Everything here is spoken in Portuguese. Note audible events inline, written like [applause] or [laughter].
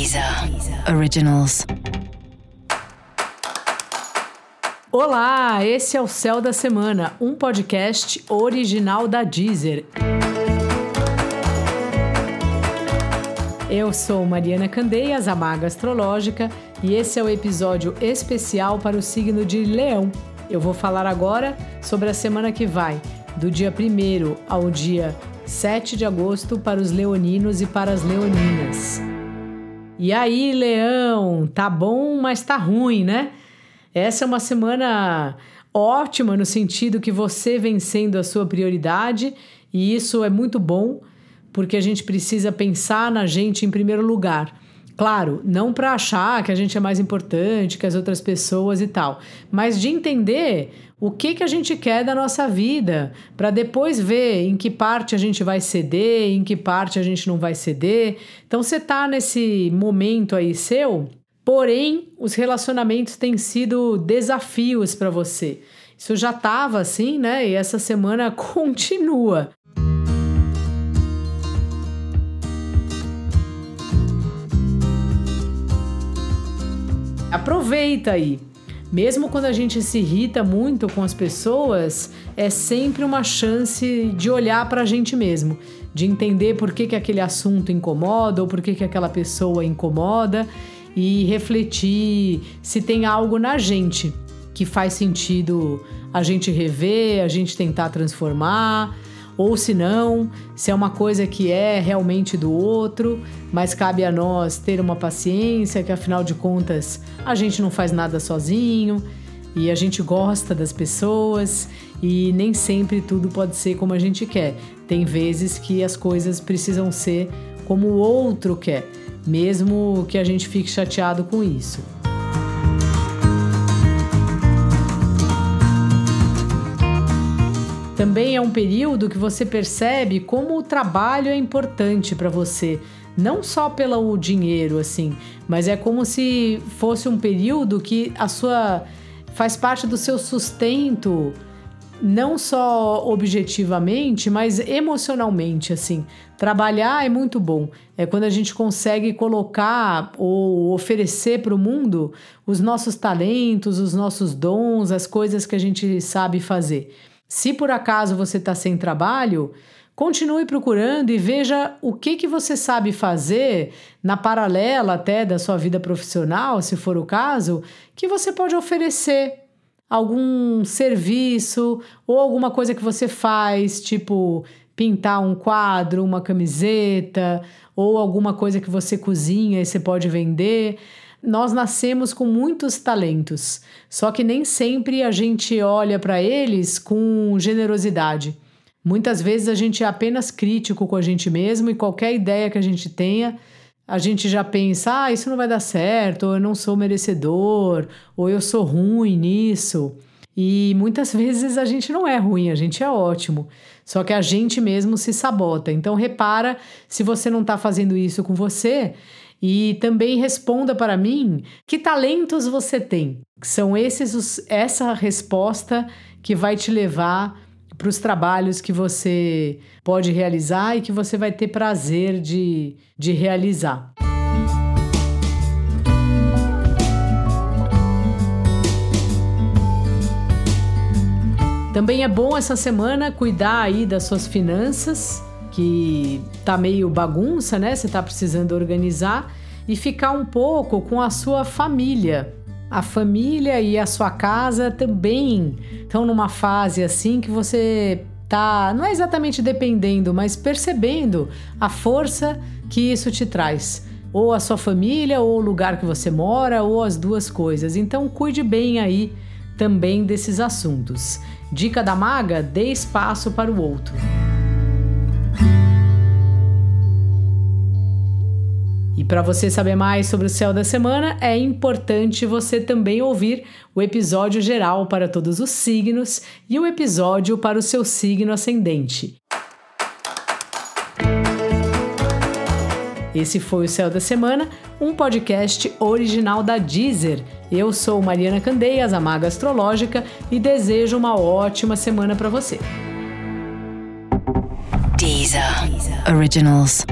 Deezer Originals. Olá, esse é o Céu da Semana, um podcast original da Deezer. Eu sou Mariana Candeias, a Maga Astrológica, e esse é o episódio especial para o signo de Leão. Eu vou falar agora sobre a semana que vai, do dia 1 ao dia 7 de agosto, para os leoninos e para as leoninas. E aí, Leão, tá bom, mas tá ruim, né? Essa é uma semana ótima no sentido que você vem sendo a sua prioridade e isso é muito bom porque a gente precisa pensar na gente em primeiro lugar. Claro, não para achar que a gente é mais importante que as outras pessoas e tal, mas de entender o que, que a gente quer da nossa vida, para depois ver em que parte a gente vai ceder, em que parte a gente não vai ceder. Então você tá nesse momento aí seu, porém os relacionamentos têm sido desafios para você. Isso já estava assim, né? E essa semana [laughs] continua. Aproveita aí. Mesmo quando a gente se irrita muito com as pessoas, é sempre uma chance de olhar para a gente mesmo, de entender por que, que aquele assunto incomoda ou por que, que aquela pessoa incomoda e refletir se tem algo na gente que faz sentido a gente rever, a gente tentar transformar ou se não, se é uma coisa que é realmente do outro, mas cabe a nós ter uma paciência, que afinal de contas a gente não faz nada sozinho e a gente gosta das pessoas e nem sempre tudo pode ser como a gente quer. Tem vezes que as coisas precisam ser como o outro quer, mesmo que a gente fique chateado com isso. Também é um período que você percebe como o trabalho é importante para você, não só pelo dinheiro assim, mas é como se fosse um período que a sua faz parte do seu sustento não só objetivamente, mas emocionalmente, assim. Trabalhar é muito bom. É quando a gente consegue colocar ou oferecer para o mundo os nossos talentos, os nossos dons, as coisas que a gente sabe fazer. Se por acaso você está sem trabalho, continue procurando e veja o que, que você sabe fazer na paralela até da sua vida profissional, se for o caso, que você pode oferecer algum serviço ou alguma coisa que você faz, tipo pintar um quadro, uma camiseta ou alguma coisa que você cozinha e você pode vender. Nós nascemos com muitos talentos, só que nem sempre a gente olha para eles com generosidade. Muitas vezes a gente é apenas crítico com a gente mesmo e qualquer ideia que a gente tenha, a gente já pensa: ah, isso não vai dar certo, ou eu não sou merecedor, ou eu sou ruim nisso. E muitas [laughs] vezes a gente não é ruim, a gente é ótimo. Só que a gente mesmo se sabota. Então repara se você não está fazendo isso com você e também responda para mim que talentos você tem. São esses os, essa resposta que vai te levar para os trabalhos que você pode realizar e que você vai ter prazer de, de realizar. Também é bom essa semana cuidar aí das suas finanças que tá meio bagunça, né? Você tá precisando organizar e ficar um pouco com a sua família. A família e a sua casa também estão numa fase assim que você tá, não é exatamente dependendo, mas percebendo a força que isso te traz. Ou a sua família, ou o lugar que você mora, ou as duas coisas. Então cuide bem aí também desses assuntos. Dica da maga: dê espaço para o outro. Para você saber mais sobre o céu da semana, é importante você também ouvir o episódio geral para todos os signos e o episódio para o seu signo ascendente. Esse foi o Céu da Semana, um podcast original da Deezer. Eu sou Mariana Candeias, a Maga Astrológica, e desejo uma ótima semana para você. Deezer. Deezer. Originals.